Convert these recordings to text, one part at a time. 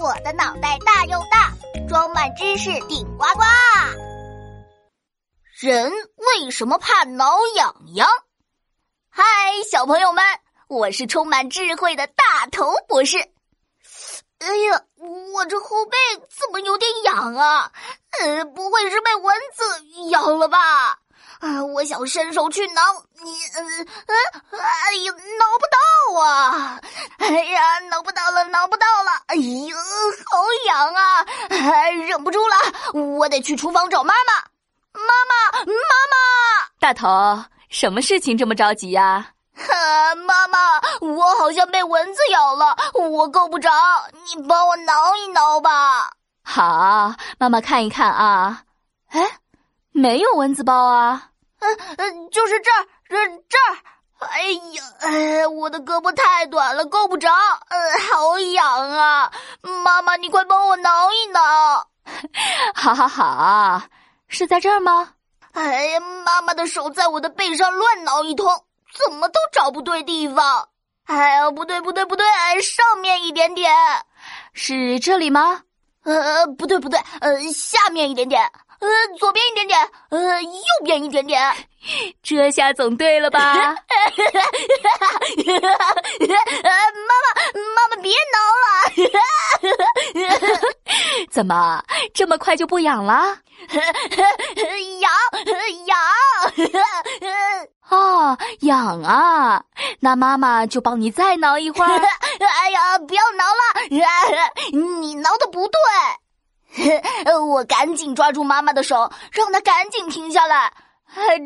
我的脑袋大又大，装满知识顶呱呱。人为什么怕挠痒痒？嗨，小朋友们，我是充满智慧的大头博士。哎呀，我这后背怎么有点痒啊？呃，不会是被蚊子咬了吧？啊！我想伸手去挠你，嗯嗯，哎呀，挠不到啊！哎呀，挠不到了，挠不到了！哎呀，好痒啊！忍不住了，我得去厨房找妈妈。妈妈，妈妈！大头，什么事情这么着急呀？啊，妈妈，我好像被蚊子咬了，我够不着，你帮我挠一挠吧。好，妈妈看一看啊。哎，没有蚊子包啊。嗯嗯，就是这儿，这这儿。哎呀，哎，我的胳膊太短了，够不着，呃，好痒啊！妈妈，你快帮我挠一挠。好好好，是在这儿吗？哎呀，妈妈的手在我的背上乱挠一通，怎么都找不对地方。哎呀，不对不对不对，上面一点点，是这里吗？呃，不对不对，呃，下面一点点。呃，左边一点点，呃，右边一点点，这下总对了吧？呃，妈妈，妈妈别挠了！怎么这么快就不痒了？痒痒！哦，痒啊！那妈妈就帮你再挠一会儿。哎呀，不要挠了！你挠的不对。我赶紧抓住妈妈的手，让她赶紧停下来。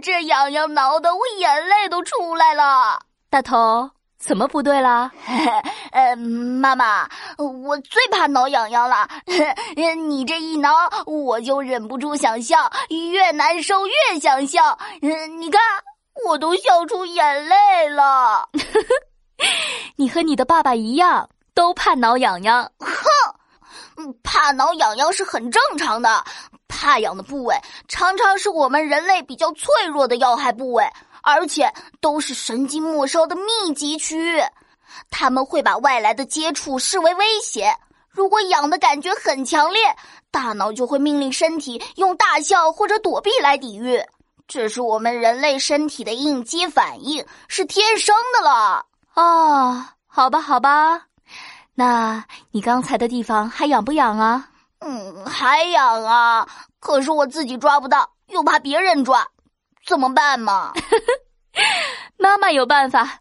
这痒痒挠的，我眼泪都出来了。大头，怎么不对啦？呃，妈妈，我最怕挠痒痒了。你这一挠，我就忍不住想笑，越难受越想笑。你看，我都笑出眼泪了。你和你的爸爸一样，都怕挠痒痒。嗯怕挠痒痒是很正常的，怕痒的部位常常是我们人类比较脆弱的要害部位，而且都是神经末梢的密集区域。他们会把外来的接触视为威胁。如果痒的感觉很强烈，大脑就会命令身体用大笑或者躲避来抵御。这是我们人类身体的应激反应，是天生的了。哦，好吧，好吧。那你刚才的地方还痒不痒啊？嗯，还痒啊。可是我自己抓不到，又怕别人抓，怎么办嘛？妈妈有办法。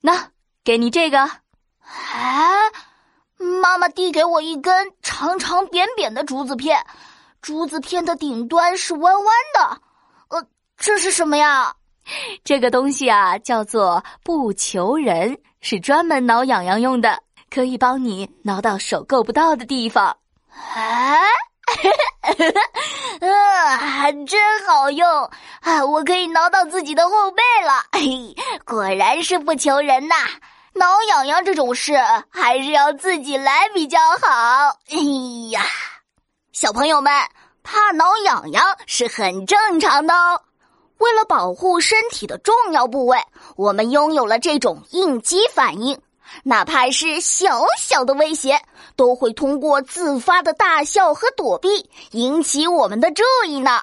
那给你这个。哎，妈妈递给我一根长长扁扁的竹子片，竹子片的顶端是弯弯的。呃，这是什么呀？这个东西啊，叫做不求人，是专门挠痒痒用的。可以帮你挠到手够不到的地方，啊，哈 哈，啊，真好用啊！我可以挠到自己的后背了，嘿 果然是不求人呐！挠痒痒这种事还是要自己来比较好。哎呀，小朋友们，怕挠痒痒是很正常的哦。为了保护身体的重要部位，我们拥有了这种应激反应。哪怕是小小的威胁，都会通过自发的大笑和躲避引起我们的注意呢。